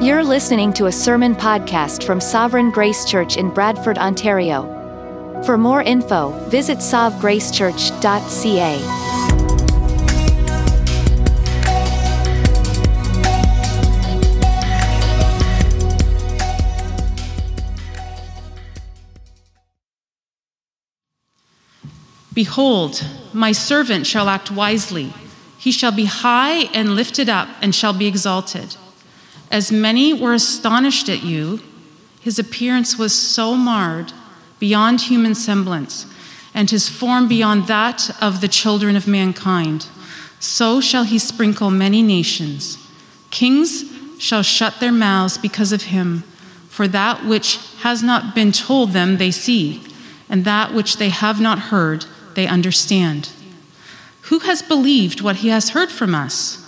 You're listening to a sermon podcast from Sovereign Grace Church in Bradford, Ontario. For more info, visit sovgracechurch.ca. Behold, my servant shall act wisely. He shall be high and lifted up and shall be exalted. As many were astonished at you, his appearance was so marred beyond human semblance, and his form beyond that of the children of mankind. So shall he sprinkle many nations. Kings shall shut their mouths because of him, for that which has not been told them they see, and that which they have not heard they understand. Who has believed what he has heard from us?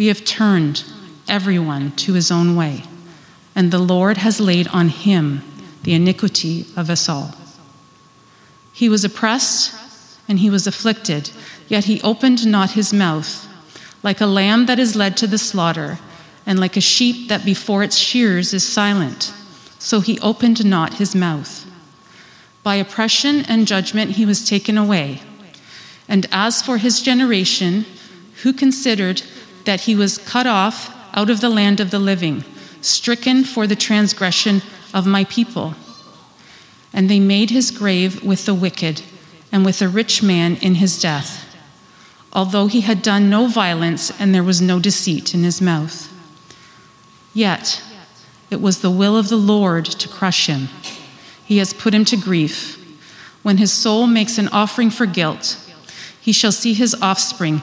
We have turned everyone to his own way, and the Lord has laid on him the iniquity of us all. He was oppressed and he was afflicted, yet he opened not his mouth. Like a lamb that is led to the slaughter, and like a sheep that before its shears is silent, so he opened not his mouth. By oppression and judgment he was taken away. And as for his generation, who considered that he was cut off out of the land of the living, stricken for the transgression of my people. And they made his grave with the wicked and with a rich man in his death, although he had done no violence and there was no deceit in his mouth. Yet it was the will of the Lord to crush him. He has put him to grief. When his soul makes an offering for guilt, he shall see his offspring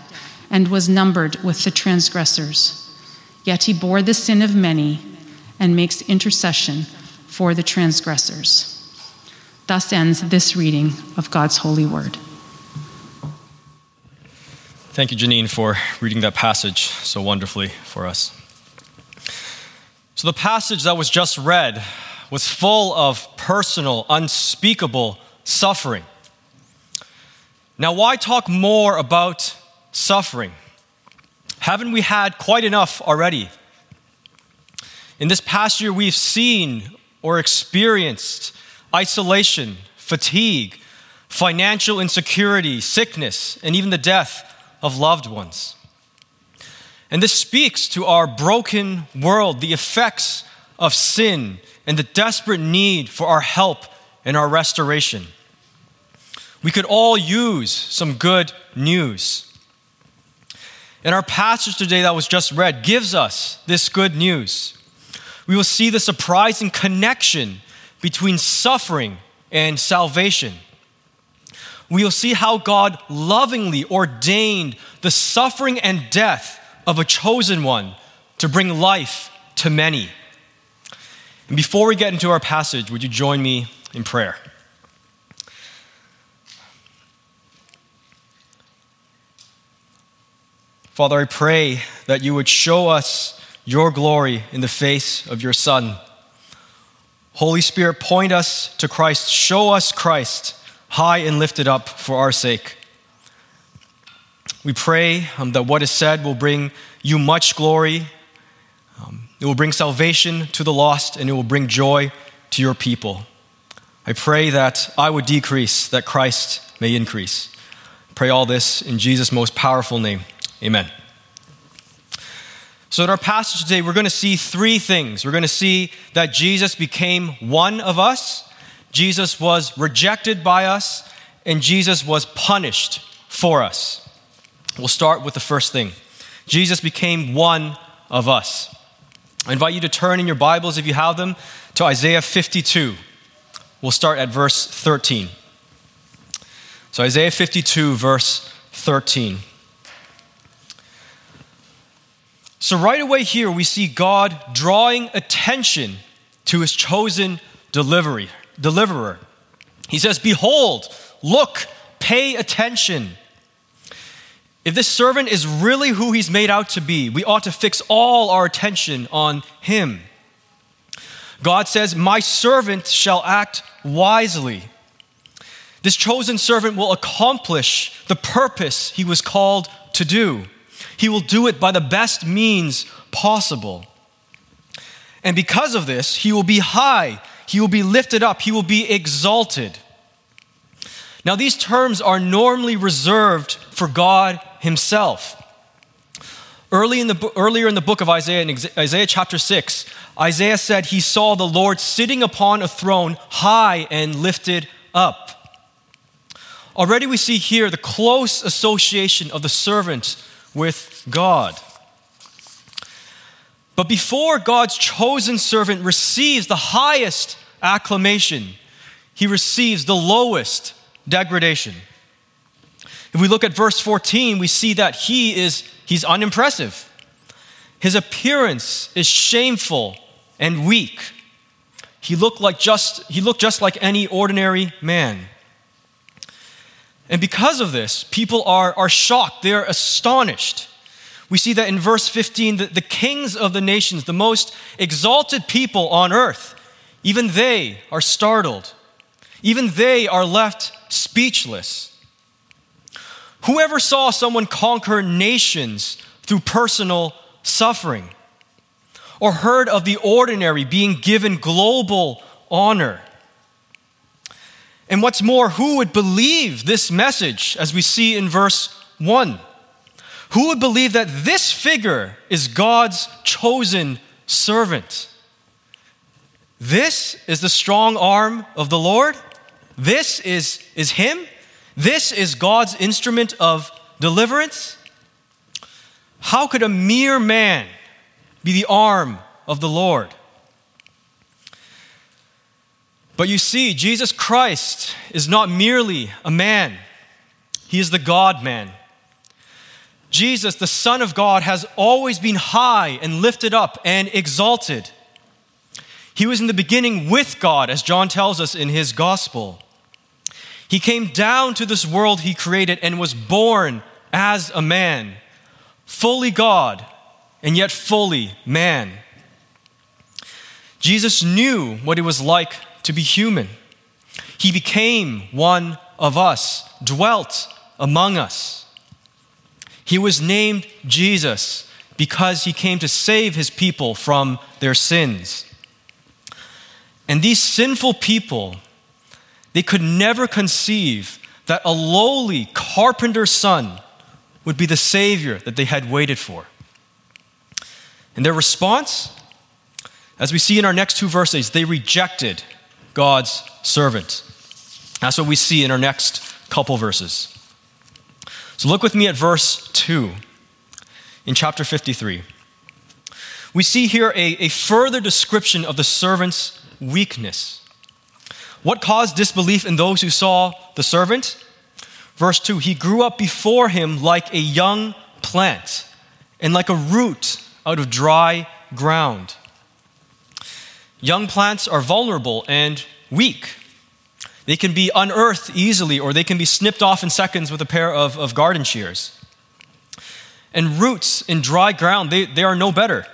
and was numbered with the transgressors. Yet he bore the sin of many and makes intercession for the transgressors. Thus ends this reading of God's holy word. Thank you, Janine, for reading that passage so wonderfully for us. So, the passage that was just read was full of personal, unspeakable suffering. Now, why talk more about suffering. Haven't we had quite enough already? In this past year, we've seen or experienced isolation, fatigue, financial insecurity, sickness, and even the death of loved ones. And this speaks to our broken world, the effects of sin, and the desperate need for our help and our restoration. We could all use some good news. And our passage today that was just read gives us this good news. We will see the surprising connection between suffering and salvation. We will see how God lovingly ordained the suffering and death of a chosen one to bring life to many. And before we get into our passage, would you join me in prayer? Father, I pray that you would show us your glory in the face of your Son. Holy Spirit, point us to Christ. Show us Christ high and lifted up for our sake. We pray um, that what is said will bring you much glory. Um, it will bring salvation to the lost and it will bring joy to your people. I pray that I would decrease, that Christ may increase. Pray all this in Jesus' most powerful name. Amen. So, in our passage today, we're going to see three things. We're going to see that Jesus became one of us, Jesus was rejected by us, and Jesus was punished for us. We'll start with the first thing Jesus became one of us. I invite you to turn in your Bibles, if you have them, to Isaiah 52. We'll start at verse 13. So, Isaiah 52, verse 13. So, right away here, we see God drawing attention to his chosen delivery, deliverer. He says, Behold, look, pay attention. If this servant is really who he's made out to be, we ought to fix all our attention on him. God says, My servant shall act wisely. This chosen servant will accomplish the purpose he was called to do. He will do it by the best means possible. And because of this, he will be high, he will be lifted up, he will be exalted. Now, these terms are normally reserved for God Himself. Early in the, earlier in the book of Isaiah, in Isaiah chapter 6, Isaiah said he saw the Lord sitting upon a throne high and lifted up. Already we see here the close association of the servant with God. But before God's chosen servant receives the highest acclamation, he receives the lowest degradation. If we look at verse 14, we see that he is he's unimpressive. His appearance is shameful and weak. He looked like just he looked just like any ordinary man. And because of this, people are, are shocked, they're astonished. We see that in verse 15, that the kings of the nations, the most exalted people on earth, even they are startled. Even they are left speechless. Whoever saw someone conquer nations through personal suffering, or heard of the ordinary being given global honor? And what's more, who would believe this message as we see in verse 1? Who would believe that this figure is God's chosen servant? This is the strong arm of the Lord. This is, is Him. This is God's instrument of deliverance. How could a mere man be the arm of the Lord? But you see, Jesus Christ is not merely a man, he is the God man. Jesus, the Son of God, has always been high and lifted up and exalted. He was in the beginning with God, as John tells us in his gospel. He came down to this world he created and was born as a man, fully God and yet fully man. Jesus knew what it was like to be human. He became one of us, dwelt among us. He was named Jesus because he came to save his people from their sins. And these sinful people, they could never conceive that a lowly carpenter's son would be the Savior that they had waited for. And their response, as we see in our next two verses, they rejected God's servant. That's what we see in our next couple verses. So look with me at verse 2 in chapter 53. We see here a, a further description of the servant's weakness. What caused disbelief in those who saw the servant? Verse 2 He grew up before him like a young plant and like a root out of dry ground. Young plants are vulnerable and weak. They can be unearthed easily, or they can be snipped off in seconds with a pair of, of garden shears. And roots in dry ground, they, they are no better.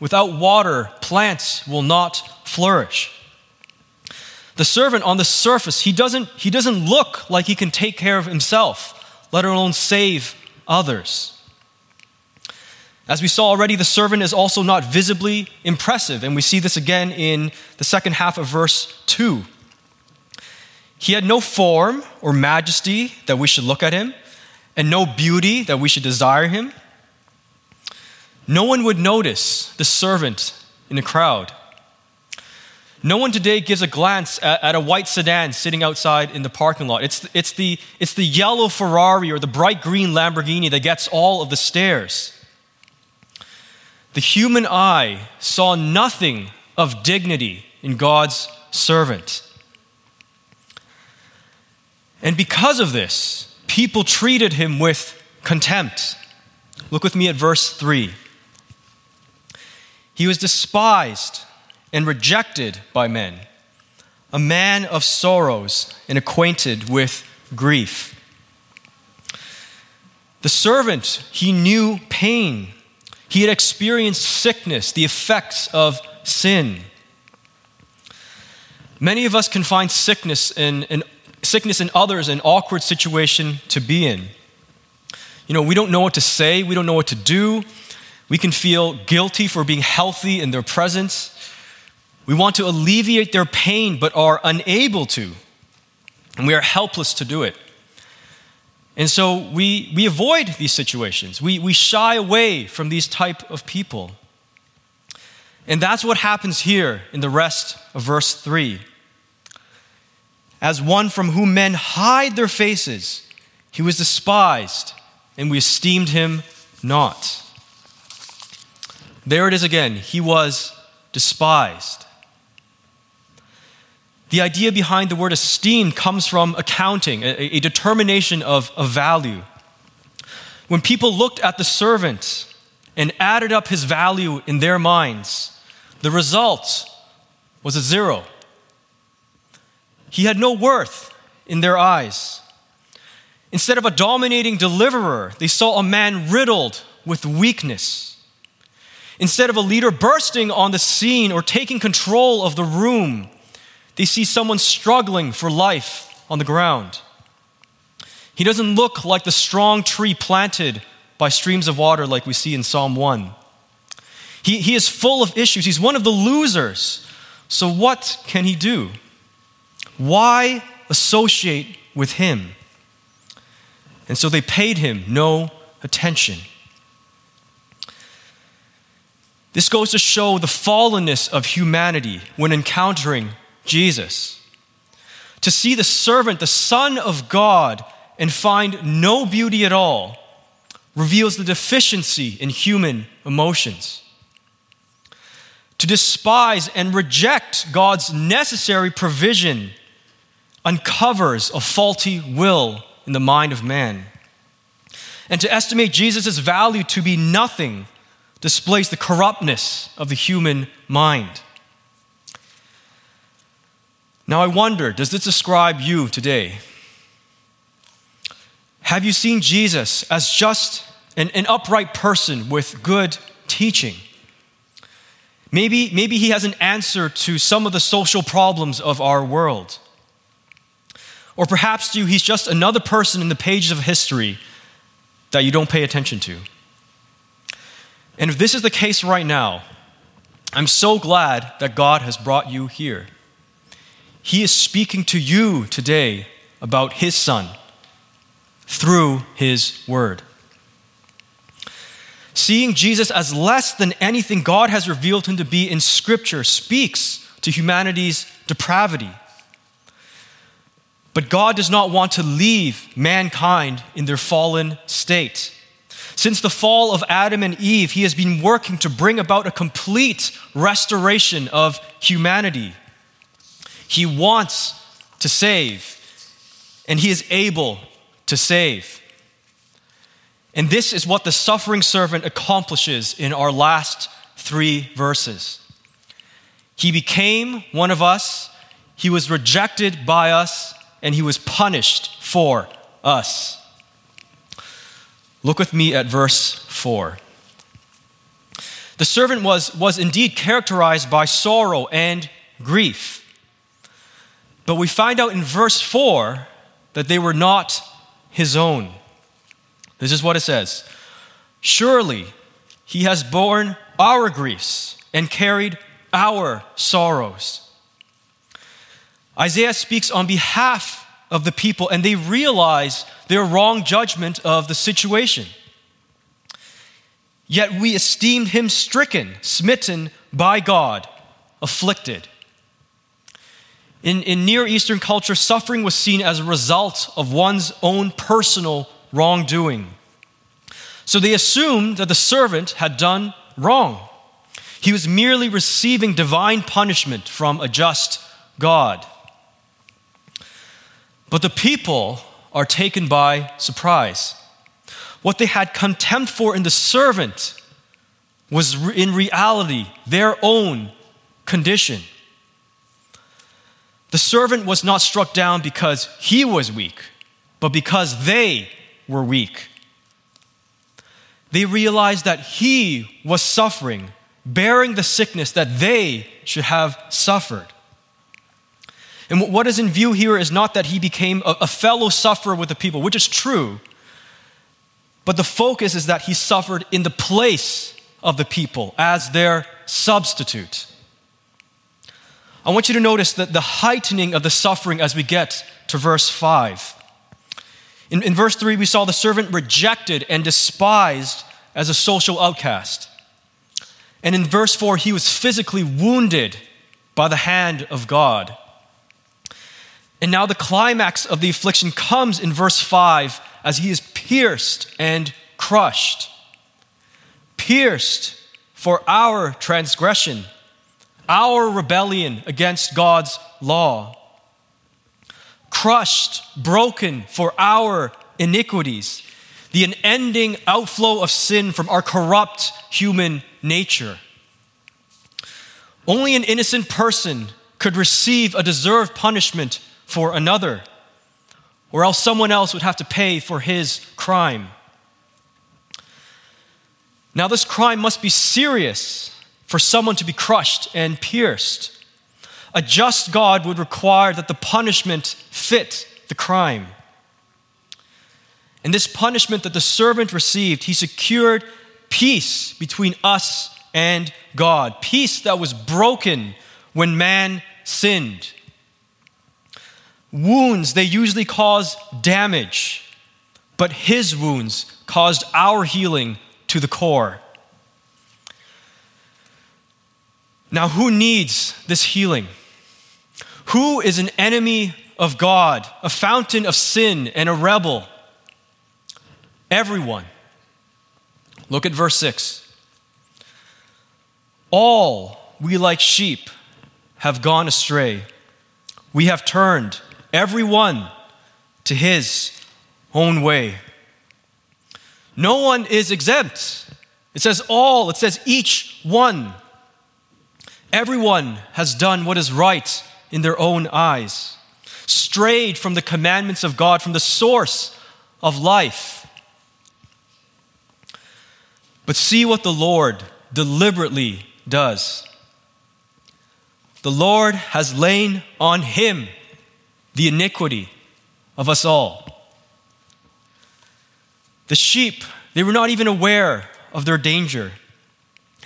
Without water, plants will not flourish. The servant on the surface, he doesn't, he doesn't look like he can take care of himself, let alone save others. As we saw already, the servant is also not visibly impressive, and we see this again in the second half of verse 2. He had no form or majesty that we should look at him, and no beauty that we should desire him. No one would notice the servant in a crowd. No one today gives a glance at, at, a white sedan sitting outside in the parking lot. It's, it's, the, it's the yellow Ferrari or the bright green Lamborghini that gets all of the stares. The human eye saw nothing of dignity in God's servant. And because of this, people treated him with contempt. Look with me at verse 3. He was despised and rejected by men, a man of sorrows and acquainted with grief. The servant, he knew pain he had experienced sickness, the effects of sin. Many of us can find sickness in, in, sickness in others an awkward situation to be in. You know, we don't know what to say, we don't know what to do. We can feel guilty for being healthy in their presence. We want to alleviate their pain but are unable to. And we are helpless to do it. And so we, we avoid these situations. We, we shy away from these type of people. And that's what happens here in the rest of verse 3. As one from whom men hide their faces, he was despised, and we esteemed him not. There it is again. He was despised. The idea behind the word esteem comes from accounting, a, a determination of, of value. When people looked at the servant and added up his value in their minds, the result was a zero. He had no worth in their eyes. Instead of a dominating deliverer, they saw a man riddled with weakness. Instead of a leader bursting on the scene or taking control of the room, they see someone struggling for life on the ground. He doesn't look like the strong tree planted by streams of water like we see in Psalm 1. He, he is full of issues. He's one of the losers. So, what can he do? Why associate with him? And so they paid him no attention. This goes to show the fallenness of humanity when encountering Jesus. To see the servant, the Son of God, and find no beauty at all reveals the deficiency in human emotions. To despise and reject God's necessary provision uncovers a faulty will in the mind of man. And to estimate Jesus' value to be nothing displays the corruptness of the human mind. Now, I wonder does this describe you today? Have you seen Jesus as just an, an upright person with good teaching? Maybe, maybe he has an answer to some of the social problems of our world. Or perhaps to you, he's just another person in the pages of history that you don't pay attention to. And if this is the case right now, I'm so glad that God has brought you here. He is speaking to you today about His Son through His Word. Seeing Jesus as less than anything God has revealed Him to be in Scripture speaks to humanity's depravity. But God does not want to leave mankind in their fallen state. Since the fall of Adam and Eve, He has been working to bring about a complete restoration of humanity. He wants to save, and He is able to save. And this is what the suffering servant accomplishes in our last three verses. He became one of us, he was rejected by us, and he was punished for us. Look with me at verse 4. The servant was, was indeed characterized by sorrow and grief. But we find out in verse 4 that they were not his own. This is what it says Surely he has borne our griefs and carried our sorrows. Isaiah speaks on behalf of the people, and they realize their wrong judgment of the situation. Yet we esteemed him stricken, smitten by God, afflicted. In, in Near Eastern culture, suffering was seen as a result of one's own personal wrongdoing. So they assumed that the servant had done wrong. He was merely receiving divine punishment from a just God. But the people are taken by surprise. What they had contempt for in the servant was in reality their own condition. The servant was not struck down because he was weak, but because they were weak. They realized that he was suffering, bearing the sickness that they should have suffered. And what is in view here is not that he became a, fellow sufferer with the people, which is true, but the focus is that he suffered in the place of the people as their substitute. I want you to notice that the heightening of the suffering as we get to verse 5. In, in verse 3, we saw the servant rejected and despised as a social outcast. And in verse 4, he was physically wounded by the hand of God. And now the climax of the affliction comes in verse 5 as he is pierced and crushed. Pierced for our transgression, our rebellion against God's law. Crushed, broken for our iniquities, the unending outflow of sin from our corrupt human nature. Only an innocent person could receive a deserved punishment for another, or else someone else would have to pay for his crime. Now, this crime must be serious for someone to be crushed and pierced. A just God would require that the punishment fit the crime. And this punishment that the servant received, he secured peace between us and God, peace that was broken when man sinned. Wounds, they usually cause damage, but his wounds caused our healing to the core. Now, who needs this healing? Who is an enemy of God, a fountain of sin, and a rebel? Everyone. Look at verse 6. All we like sheep have gone astray. We have turned every one to his own way. No one is exempt. It says all, it says each one. Everyone has done what is right in their own eyes, strayed from the commandments of God, from the source of life. But see what the Lord deliberately does. The Lord has lain on him the iniquity of us all. The sheep, they were not even aware of their danger.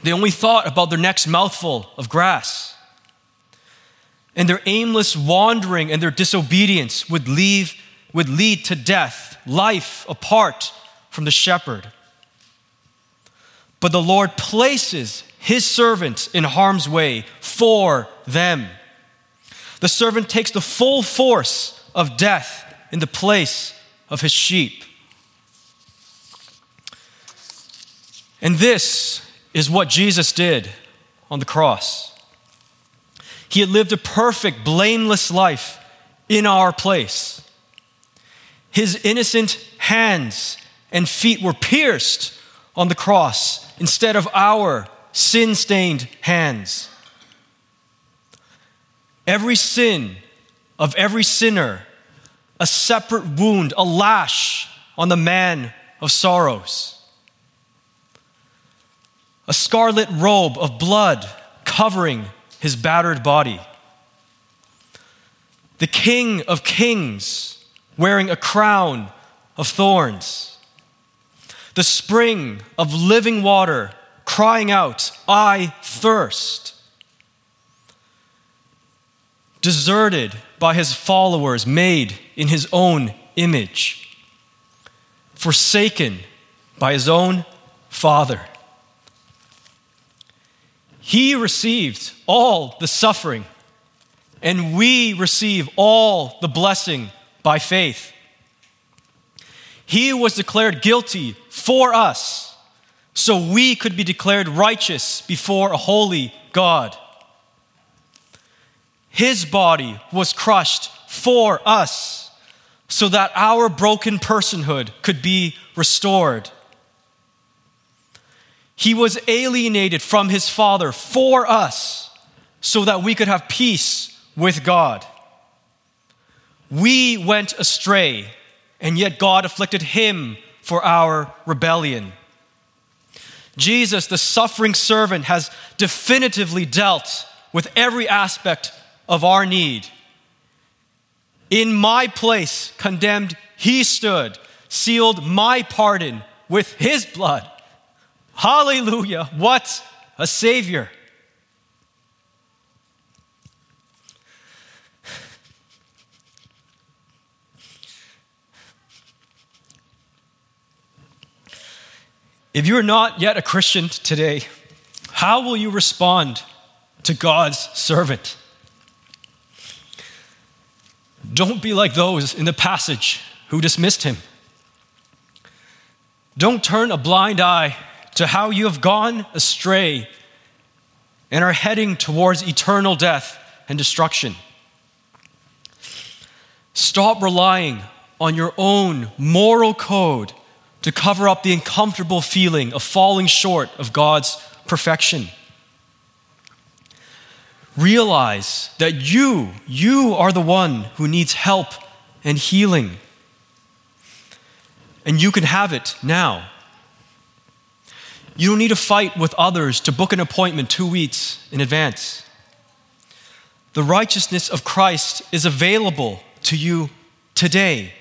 They only thought about their next mouthful of grass. And their aimless wandering and their disobedience would, leave, would lead to death, life apart from the shepherd. But the Lord places his servants in harm's way for them. The servant takes the full force of death in the place of his sheep. And this is what Jesus did on the cross. He had lived a perfect, blameless life in our place. His innocent hands and feet were pierced on the cross instead of our sin stained hands. Every sin of every sinner, a separate wound, a lash on the man of sorrows a scarlet robe of blood covering his battered body. the King of Kings, wearing a crown of thorns, the spring of living water, crying out, I thirst. Deserted by his followers, made in his own image, forsaken by his own father. He received all the suffering, and we receive all the blessing by faith. He was declared guilty for us, so we could be declared righteous before a holy God. His body was crushed for us, so that our broken personhood could be restored. He was alienated from his Father for us so that we could have peace with God. We went astray, and yet God afflicted him for our rebellion. Jesus, the suffering servant, has definitively dealt with every aspect of our need. In my place, condemned, he stood, sealed my pardon with his blood. Hallelujah. What a Savior. If you're not yet a Christian today, how will you respond to God's servant? Don't be like those in the passage who dismissed him. Don't turn a blind eye to how you have gone astray and are heading towards eternal death and destruction. Stop relying on your own moral code to cover up the uncomfortable feeling of falling short of God's perfection. Realize that you, you are the one who needs help and healing. And you can have it now. You don't need to fight with others to book an appointment two weeks in advance. The righteousness of Christ is available to you today.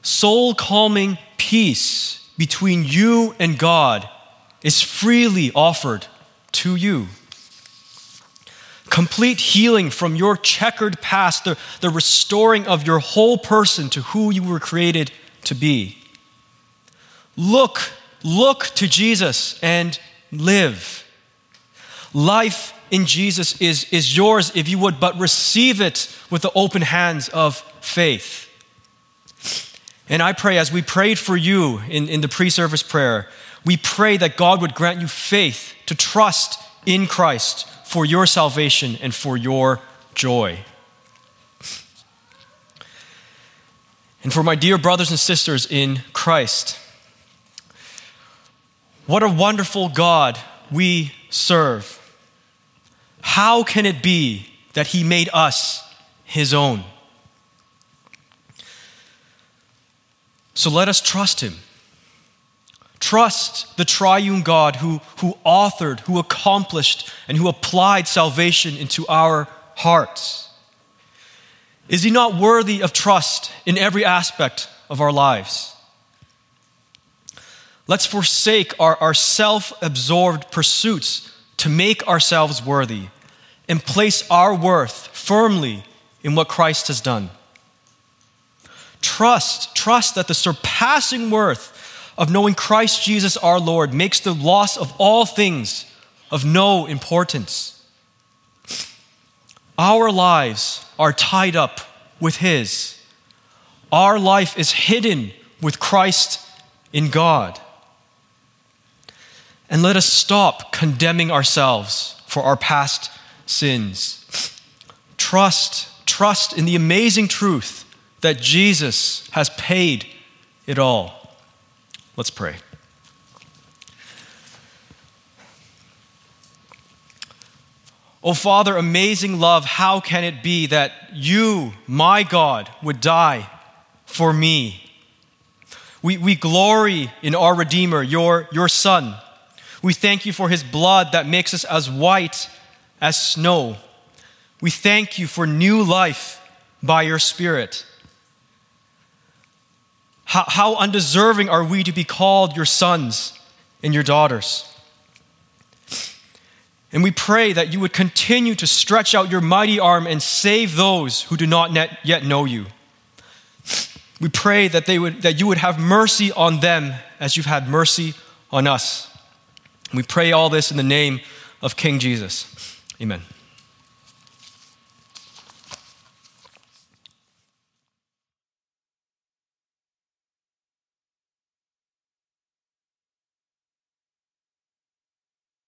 Soul calming peace between you and God is freely offered to you. Complete healing from your checkered past, the, the restoring of your whole person to who you were created to be. Look Look to Jesus and live. Life in Jesus is, is yours if you would, but receive it with the open hands of faith. And I pray, as we prayed for you in, in the pre service prayer, we pray that God would grant you faith to trust in Christ for your salvation and for your joy. And for my dear brothers and sisters in Christ, what a wonderful God we serve. How can it be that He made us His own? So let us trust Him. Trust the triune God who, who authored, who accomplished, and who applied salvation into our hearts. Is He not worthy of trust in every aspect of our lives? Let's forsake our, our self absorbed pursuits to make ourselves worthy and place our worth firmly in what Christ has done. Trust, trust that the surpassing worth of knowing Christ Jesus our Lord makes the loss of all things of no importance. Our lives are tied up with His. Our life is hidden with Christ in God. And let us stop condemning ourselves for our past sins. Trust, trust in the amazing truth that Jesus has paid it all. Let's pray. Oh, Father, amazing love, how can it be that you, my God, would die for me? We, we glory in our Redeemer, your, your Son we thank you for his blood that makes us as white as snow. We thank you for new life by your Spirit. How, how undeserving are we to be called your sons and your daughters? And we pray that you would continue to stretch out your mighty arm and save those who do not yet know you. We pray that, they would, that you would have mercy on them as you've had mercy on us. We pray all this in the name of King Jesus. Amen.